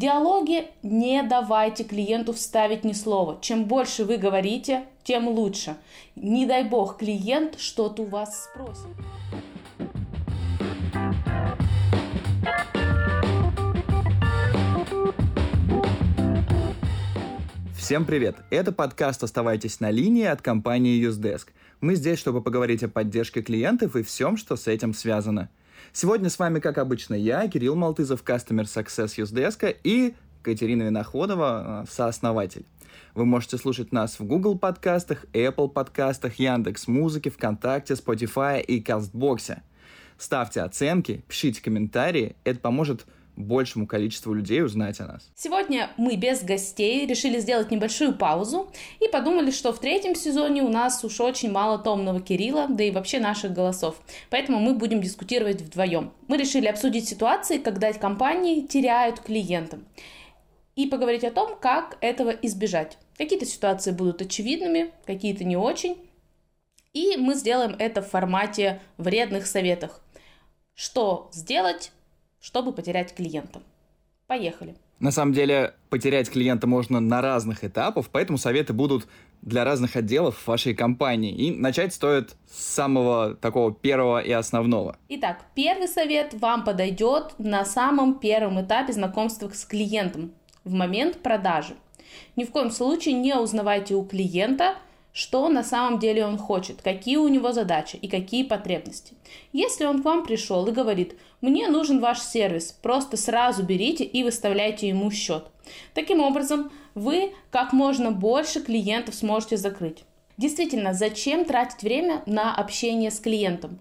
диалоге не давайте клиенту вставить ни слова. Чем больше вы говорите, тем лучше. Не дай бог, клиент что-то у вас спросит. Всем привет! Это подкаст «Оставайтесь на линии» от компании UseDesk. Мы здесь, чтобы поговорить о поддержке клиентов и всем, что с этим связано. Сегодня с вами, как обычно, я, Кирилл Малтызов, Customer Success UseDesk и Катерина Виноходова, э, сооснователь. Вы можете слушать нас в Google подкастах, Apple подкастах, Яндекс Музыке, ВКонтакте, Spotify и Кастбоксе. Ставьте оценки, пишите комментарии, это поможет большему количеству людей узнать о нас. Сегодня мы без гостей решили сделать небольшую паузу и подумали, что в третьем сезоне у нас уж очень мало томного Кирилла, да и вообще наших голосов. Поэтому мы будем дискутировать вдвоем. Мы решили обсудить ситуации, когда компании теряют клиентов и поговорить о том, как этого избежать. Какие-то ситуации будут очевидными, какие-то не очень. И мы сделаем это в формате вредных советов. Что сделать, чтобы потерять клиента. Поехали. На самом деле, потерять клиента можно на разных этапах, поэтому советы будут для разных отделов вашей компании. И начать стоит с самого такого первого и основного. Итак, первый совет вам подойдет на самом первом этапе знакомства с клиентом, в момент продажи. Ни в коем случае не узнавайте у клиента – что на самом деле он хочет, какие у него задачи и какие потребности. Если он к вам пришел и говорит, мне нужен ваш сервис, просто сразу берите и выставляйте ему счет. Таким образом, вы как можно больше клиентов сможете закрыть. Действительно, зачем тратить время на общение с клиентом?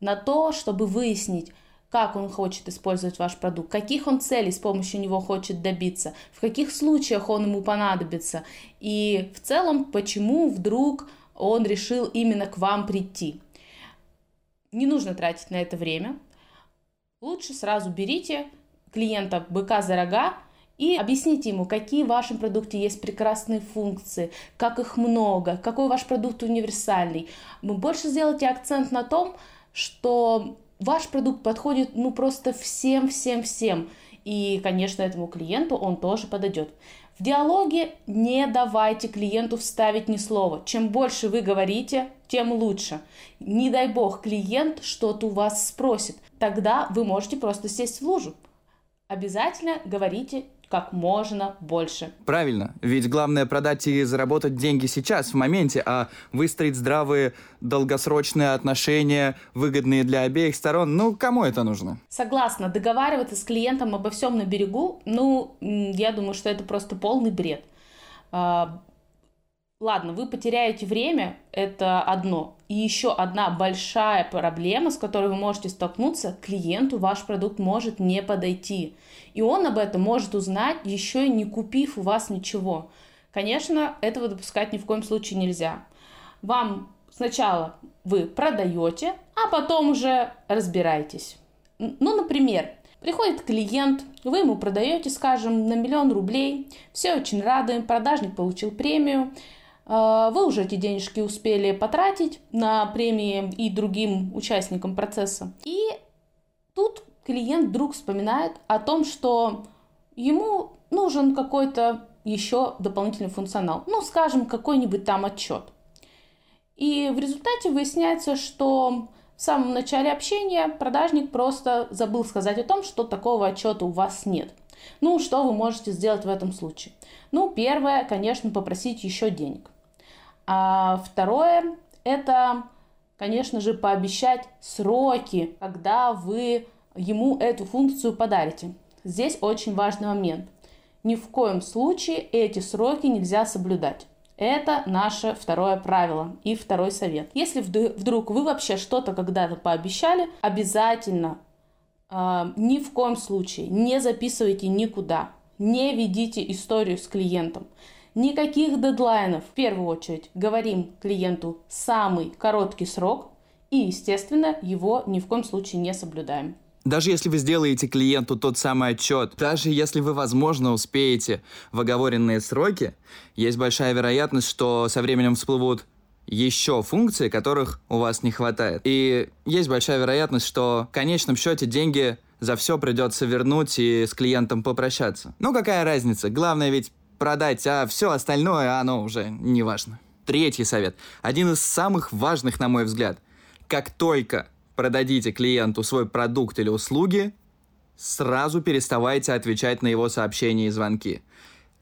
На то, чтобы выяснить, как он хочет использовать ваш продукт, каких он целей с помощью него хочет добиться, в каких случаях он ему понадобится и в целом, почему вдруг он решил именно к вам прийти. Не нужно тратить на это время. Лучше сразу берите клиента быка за рога и объясните ему, какие в вашем продукте есть прекрасные функции, как их много, какой ваш продукт универсальный. Вы больше сделайте акцент на том, что ваш продукт подходит ну просто всем-всем-всем. И, конечно, этому клиенту он тоже подойдет. В диалоге не давайте клиенту вставить ни слова. Чем больше вы говорите, тем лучше. Не дай бог, клиент что-то у вас спросит. Тогда вы можете просто сесть в лужу. Обязательно говорите как можно больше. Правильно, ведь главное продать и заработать деньги сейчас, в моменте, а выстроить здравые долгосрочные отношения, выгодные для обеих сторон, ну, кому это нужно? Согласна, договариваться с клиентом обо всем на берегу, ну, я думаю, что это просто полный бред. А, Ладно, вы потеряете время, это одно. И еще одна большая проблема, с которой вы можете столкнуться, клиенту ваш продукт может не подойти. И он об этом может узнать, еще и не купив у вас ничего. Конечно, этого допускать ни в коем случае нельзя. Вам сначала вы продаете, а потом уже разбирайтесь. Ну, например, Приходит клиент, вы ему продаете, скажем, на миллион рублей, все очень рады, продажник получил премию, вы уже эти денежки успели потратить на премии и другим участникам процесса. И тут клиент вдруг вспоминает о том, что ему нужен какой-то еще дополнительный функционал. Ну, скажем, какой-нибудь там отчет. И в результате выясняется, что в самом начале общения продажник просто забыл сказать о том, что такого отчета у вас нет. Ну, что вы можете сделать в этом случае? Ну, первое, конечно, попросить еще денег. А второе – это, конечно же, пообещать сроки, когда вы ему эту функцию подарите. Здесь очень важный момент. Ни в коем случае эти сроки нельзя соблюдать. Это наше второе правило и второй совет. Если вдруг вы вообще что-то когда-то пообещали, обязательно ни в коем случае не записывайте никуда, не ведите историю с клиентом. Никаких дедлайнов. В первую очередь говорим клиенту самый короткий срок и, естественно, его ни в коем случае не соблюдаем. Даже если вы сделаете клиенту тот самый отчет, даже если вы, возможно, успеете в оговоренные сроки, есть большая вероятность, что со временем всплывут еще функции, которых у вас не хватает. И есть большая вероятность, что в конечном счете деньги за все придется вернуть и с клиентом попрощаться. Ну какая разница, главное ведь продать, а все остальное, оно уже не важно. Третий совет, один из самых важных, на мой взгляд. Как только продадите клиенту свой продукт или услуги, сразу переставайте отвечать на его сообщения и звонки.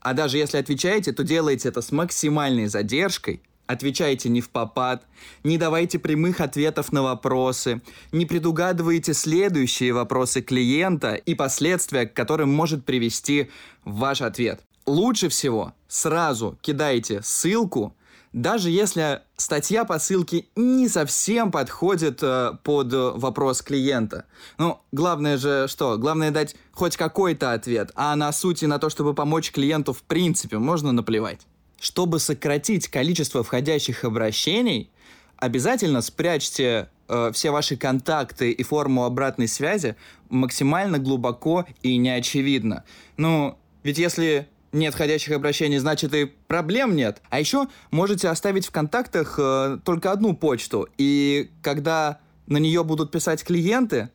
А даже если отвечаете, то делайте это с максимальной задержкой, отвечайте не в попад, не давайте прямых ответов на вопросы, не предугадывайте следующие вопросы клиента и последствия, к которым может привести ваш ответ. Лучше всего сразу кидайте ссылку даже если статья по ссылке не совсем подходит э, под вопрос клиента. Ну, главное же что? Главное дать хоть какой-то ответ, а на сути на то, чтобы помочь клиенту в принципе, можно наплевать. Чтобы сократить количество входящих обращений, обязательно спрячьте э, все ваши контакты и форму обратной связи максимально глубоко и неочевидно. Ну, ведь если нет входящих обращений, значит и проблем нет. А еще можете оставить в контактах э, только одну почту, и когда на нее будут писать клиенты,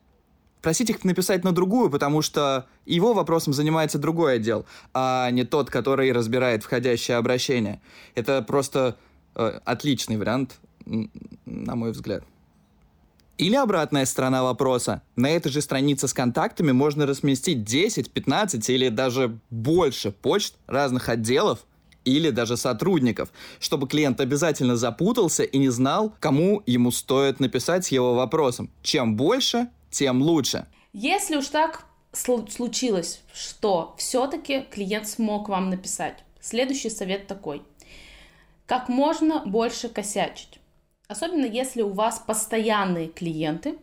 просить их написать на другую, потому что его вопросом занимается другой отдел, а не тот, который разбирает входящее обращение. Это просто э, отличный вариант, на мой взгляд. Или обратная сторона вопроса. На этой же странице с контактами можно разместить 10, 15 или даже больше почт разных отделов или даже сотрудников, чтобы клиент обязательно запутался и не знал, кому ему стоит написать с его вопросом. Чем больше, тем лучше. Если уж так случилось, что все-таки клиент смог вам написать, следующий совет такой. Как можно больше косячить. Особенно если у вас постоянные клиенты,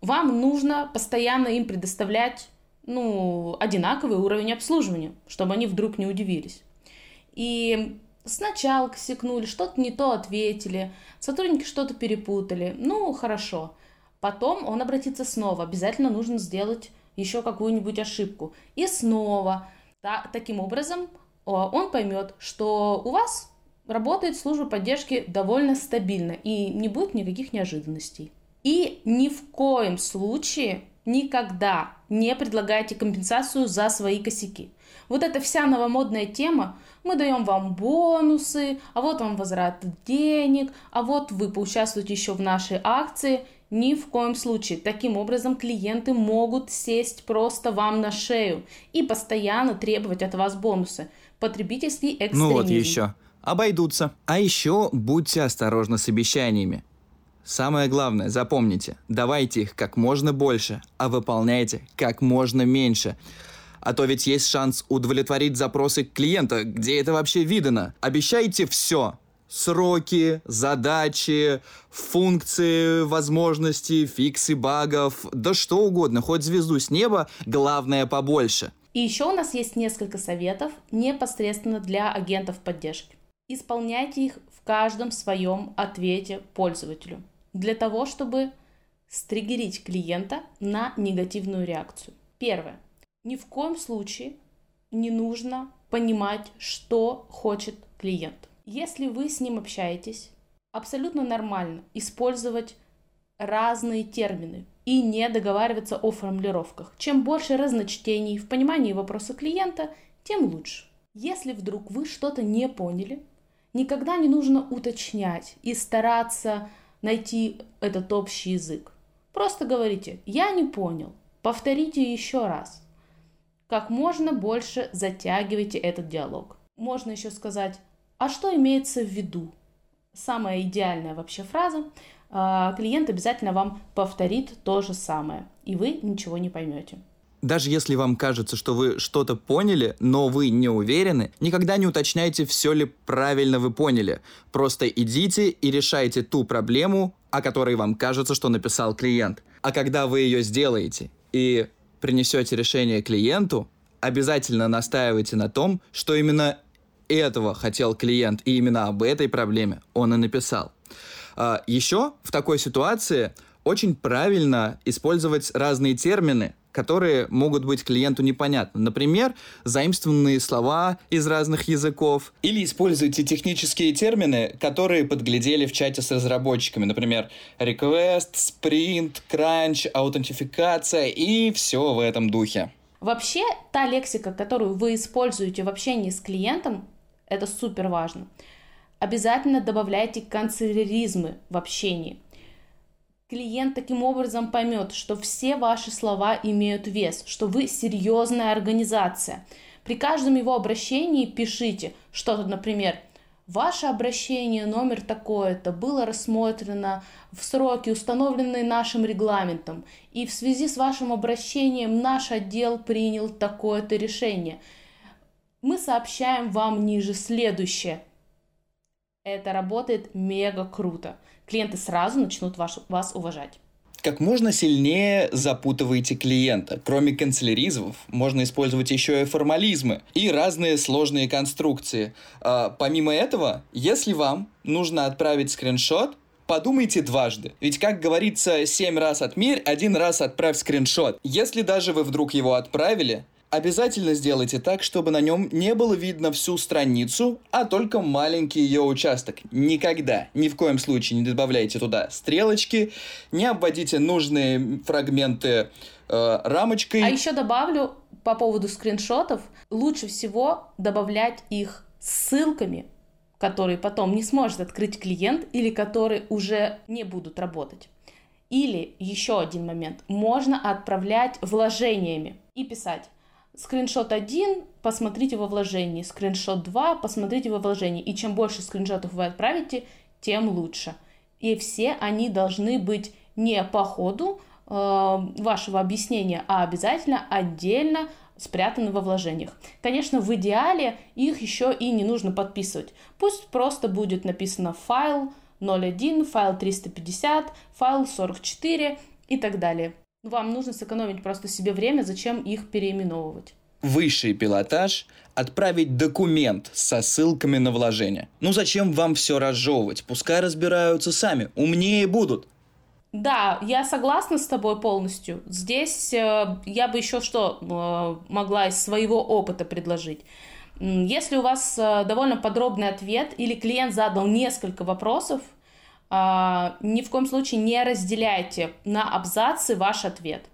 вам нужно постоянно им предоставлять ну, одинаковый уровень обслуживания, чтобы они вдруг не удивились. И сначала косякнули, что-то не то ответили, сотрудники что-то перепутали, ну, хорошо. Потом он обратится снова, обязательно нужно сделать еще какую-нибудь ошибку. И снова. Да, таким образом он поймет, что у вас работает служба поддержки довольно стабильно и не будет никаких неожиданностей. И ни в коем случае никогда не предлагайте компенсацию за свои косяки. Вот эта вся новомодная тема, мы даем вам бонусы, а вот вам возврат денег, а вот вы поучаствуете еще в нашей акции. Ни в коем случае. Таким образом, клиенты могут сесть просто вам на шею и постоянно требовать от вас бонусы. Потребительский экстремизм. Ну вот еще обойдутся. А еще будьте осторожны с обещаниями. Самое главное, запомните, давайте их как можно больше, а выполняйте как можно меньше. А то ведь есть шанс удовлетворить запросы клиента, где это вообще видано. Обещайте все. Сроки, задачи, функции, возможности, фиксы багов, да что угодно, хоть звезду с неба, главное побольше. И еще у нас есть несколько советов непосредственно для агентов поддержки. Исполняйте их в каждом своем ответе пользователю для того, чтобы стригерить клиента на негативную реакцию. Первое. Ни в коем случае не нужно понимать, что хочет клиент. Если вы с ним общаетесь, абсолютно нормально использовать разные термины и не договариваться о формулировках. Чем больше разночтений в понимании вопроса клиента, тем лучше. Если вдруг вы что-то не поняли, никогда не нужно уточнять и стараться найти этот общий язык. Просто говорите «я не понял», повторите еще раз. Как можно больше затягивайте этот диалог. Можно еще сказать «а что имеется в виду?» Самая идеальная вообще фраза. А, клиент обязательно вам повторит то же самое, и вы ничего не поймете. Даже если вам кажется, что вы что-то поняли, но вы не уверены, никогда не уточняйте, все ли правильно вы поняли. Просто идите и решайте ту проблему, о которой вам кажется, что написал клиент. А когда вы ее сделаете и принесете решение клиенту, обязательно настаивайте на том, что именно этого хотел клиент, и именно об этой проблеме он и написал. А, Еще в такой ситуации очень правильно использовать разные термины, которые могут быть клиенту непонятны. Например, заимствованные слова из разных языков. Или используйте технические термины, которые подглядели в чате с разработчиками. Например, request, sprint, crunch, аутентификация и все в этом духе. Вообще, та лексика, которую вы используете в общении с клиентом, это супер важно. Обязательно добавляйте канцеляризмы в общении. Клиент таким образом поймет, что все ваши слова имеют вес, что вы серьезная организация. При каждом его обращении пишите что-то, например, Ваше обращение номер такое-то было рассмотрено в сроки, установленные нашим регламентом, и в связи с вашим обращением наш отдел принял такое-то решение. Мы сообщаем вам ниже следующее. Это работает мега круто. Клиенты сразу начнут ваш, вас уважать как можно сильнее запутываете клиента. Кроме канцеляризмов, можно использовать еще и формализмы и разные сложные конструкции. А, помимо этого, если вам нужно отправить скриншот, подумайте дважды. Ведь, как говорится, семь раз отмерь, один раз отправь скриншот. Если даже вы вдруг его отправили, Обязательно сделайте так, чтобы на нем не было видно всю страницу, а только маленький ее участок. Никогда, ни в коем случае не добавляйте туда стрелочки, не обводите нужные фрагменты э, рамочкой. А еще добавлю по поводу скриншотов, лучше всего добавлять их ссылками, которые потом не сможет открыть клиент или которые уже не будут работать. Или еще один момент, можно отправлять вложениями и писать скриншот 1, посмотрите во вложении, скриншот 2, посмотрите во вложении. И чем больше скриншотов вы отправите, тем лучше. И все они должны быть не по ходу э, вашего объяснения, а обязательно отдельно спрятаны во вложениях. Конечно, в идеале их еще и не нужно подписывать. Пусть просто будет написано файл 01, файл 350, файл 44 и так далее. Вам нужно сэкономить просто себе время, зачем их переименовывать. Высший пилотаж – отправить документ со ссылками на вложение. Ну зачем вам все разжевывать? Пускай разбираются сами, умнее будут. Да, я согласна с тобой полностью. Здесь э, я бы еще что э, могла из своего опыта предложить. Если у вас э, довольно подробный ответ или клиент задал несколько вопросов, ни в коем случае не разделяйте на абзацы ваш ответ.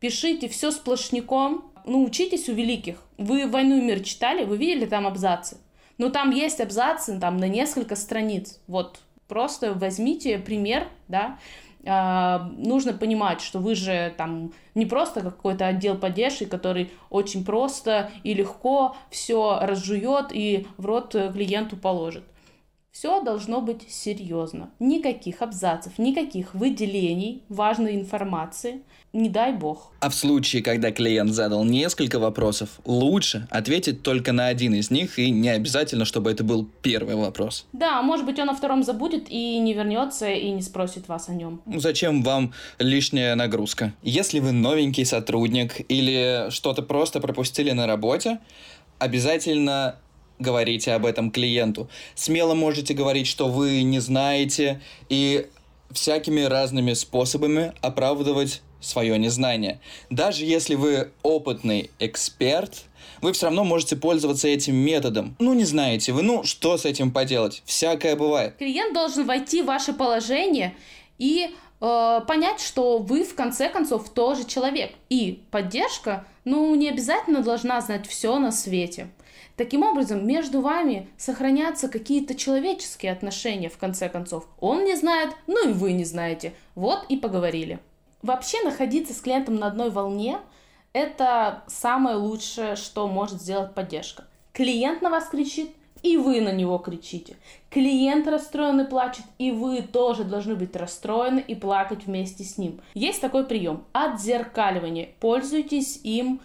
Пишите все сплошняком, ну, учитесь у великих. Вы «Войну и мир» читали, вы видели там абзацы? Ну, там есть абзацы там на несколько страниц. Вот, просто возьмите пример, да, Uh, нужно понимать, что вы же там не просто какой-то отдел поддержки, который очень просто и легко все разжует и в рот клиенту положит. Все должно быть серьезно. Никаких абзацев, никаких выделений важной информации. Не дай бог. А в случае, когда клиент задал несколько вопросов, лучше ответить только на один из них, и не обязательно, чтобы это был первый вопрос. Да, может быть, он о втором забудет и не вернется и не спросит вас о нем. Зачем вам лишняя нагрузка? Если вы новенький сотрудник или что-то просто пропустили на работе, обязательно говорите об этом клиенту. Смело можете говорить, что вы не знаете, и всякими разными способами оправдывать свое незнание. Даже если вы опытный эксперт, вы все равно можете пользоваться этим методом. Ну, не знаете вы, ну, что с этим поделать? Всякое бывает. Клиент должен войти в ваше положение и э, понять, что вы, в конце концов, тоже человек. И поддержка, ну, не обязательно должна знать все на свете. Таким образом, между вами сохранятся какие-то человеческие отношения, в конце концов. Он не знает, ну и вы не знаете. Вот и поговорили. Вообще находиться с клиентом на одной волне – это самое лучшее, что может сделать поддержка. Клиент на вас кричит, и вы на него кричите. Клиент расстроен и плачет, и вы тоже должны быть расстроены и плакать вместе с ним. Есть такой прием – отзеркаливание. Пользуйтесь им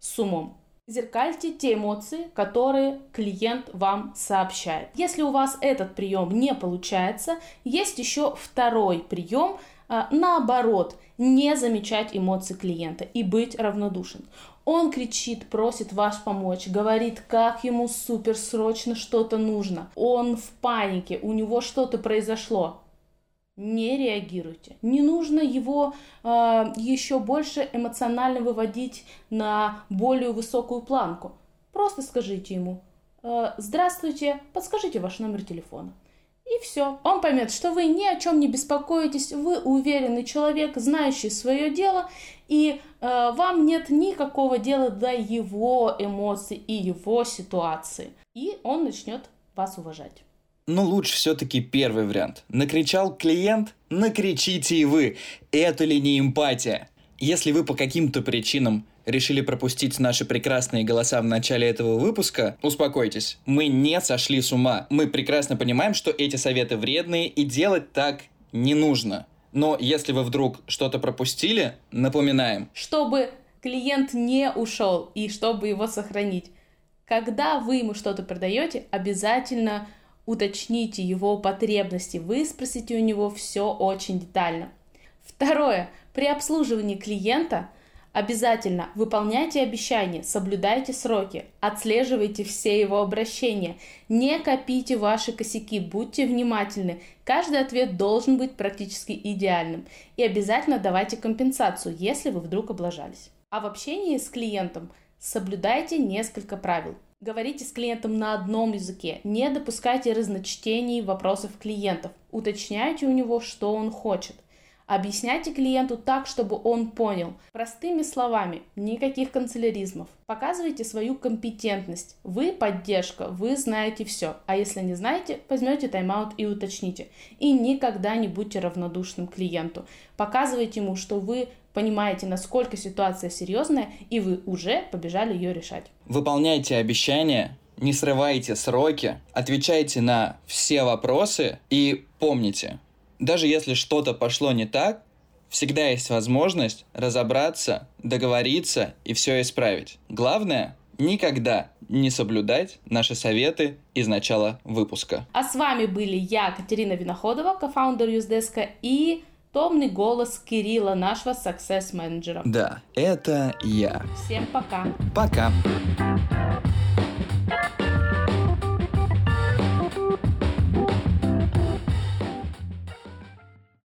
с умом. Зеркальте те эмоции, которые клиент вам сообщает. Если у вас этот прием не получается, есть еще второй прием, а, наоборот, не замечать эмоции клиента и быть равнодушен. Он кричит, просит вас помочь, говорит, как ему супер срочно что-то нужно. Он в панике, у него что-то произошло. Не реагируйте. Не нужно его э, еще больше эмоционально выводить на более высокую планку. Просто скажите ему э, «Здравствуйте, подскажите ваш номер телефона». И все. Он поймет, что вы ни о чем не беспокоитесь, вы уверенный человек, знающий свое дело, и э, вам нет никакого дела до его эмоций и его ситуации. И он начнет вас уважать. Ну, лучше все-таки первый вариант. Накричал клиент, накричите и вы. Это ли не эмпатия? Если вы по каким-то причинам решили пропустить наши прекрасные голоса в начале этого выпуска, успокойтесь, мы не сошли с ума. Мы прекрасно понимаем, что эти советы вредные и делать так не нужно. Но если вы вдруг что-то пропустили, напоминаем. Чтобы клиент не ушел и чтобы его сохранить, когда вы ему что-то продаете, обязательно уточните его потребности, вы спросите у него все очень детально. Второе. При обслуживании клиента обязательно выполняйте обещания, соблюдайте сроки, отслеживайте все его обращения, не копите ваши косяки, будьте внимательны. Каждый ответ должен быть практически идеальным. И обязательно давайте компенсацию, если вы вдруг облажались. А в общении с клиентом соблюдайте несколько правил. Говорите с клиентом на одном языке, не допускайте разночтений вопросов клиентов, уточняйте у него, что он хочет. Объясняйте клиенту так, чтобы он понял. Простыми словами, никаких канцеляризмов. Показывайте свою компетентность. Вы поддержка, вы знаете все. А если не знаете, возьмете тайм-аут и уточните. И никогда не будьте равнодушным клиенту. Показывайте ему, что вы понимаете, насколько ситуация серьезная, и вы уже побежали ее решать. Выполняйте обещания, не срывайте сроки, отвечайте на все вопросы и помните, даже если что-то пошло не так, всегда есть возможность разобраться, договориться и все исправить. Главное никогда не соблюдать наши советы из начала выпуска. А с вами были я, Катерина Виноходова, кофаундер Юздеска и томный голос Кирилла, нашего success менеджера. Да, это я. Всем пока. Пока.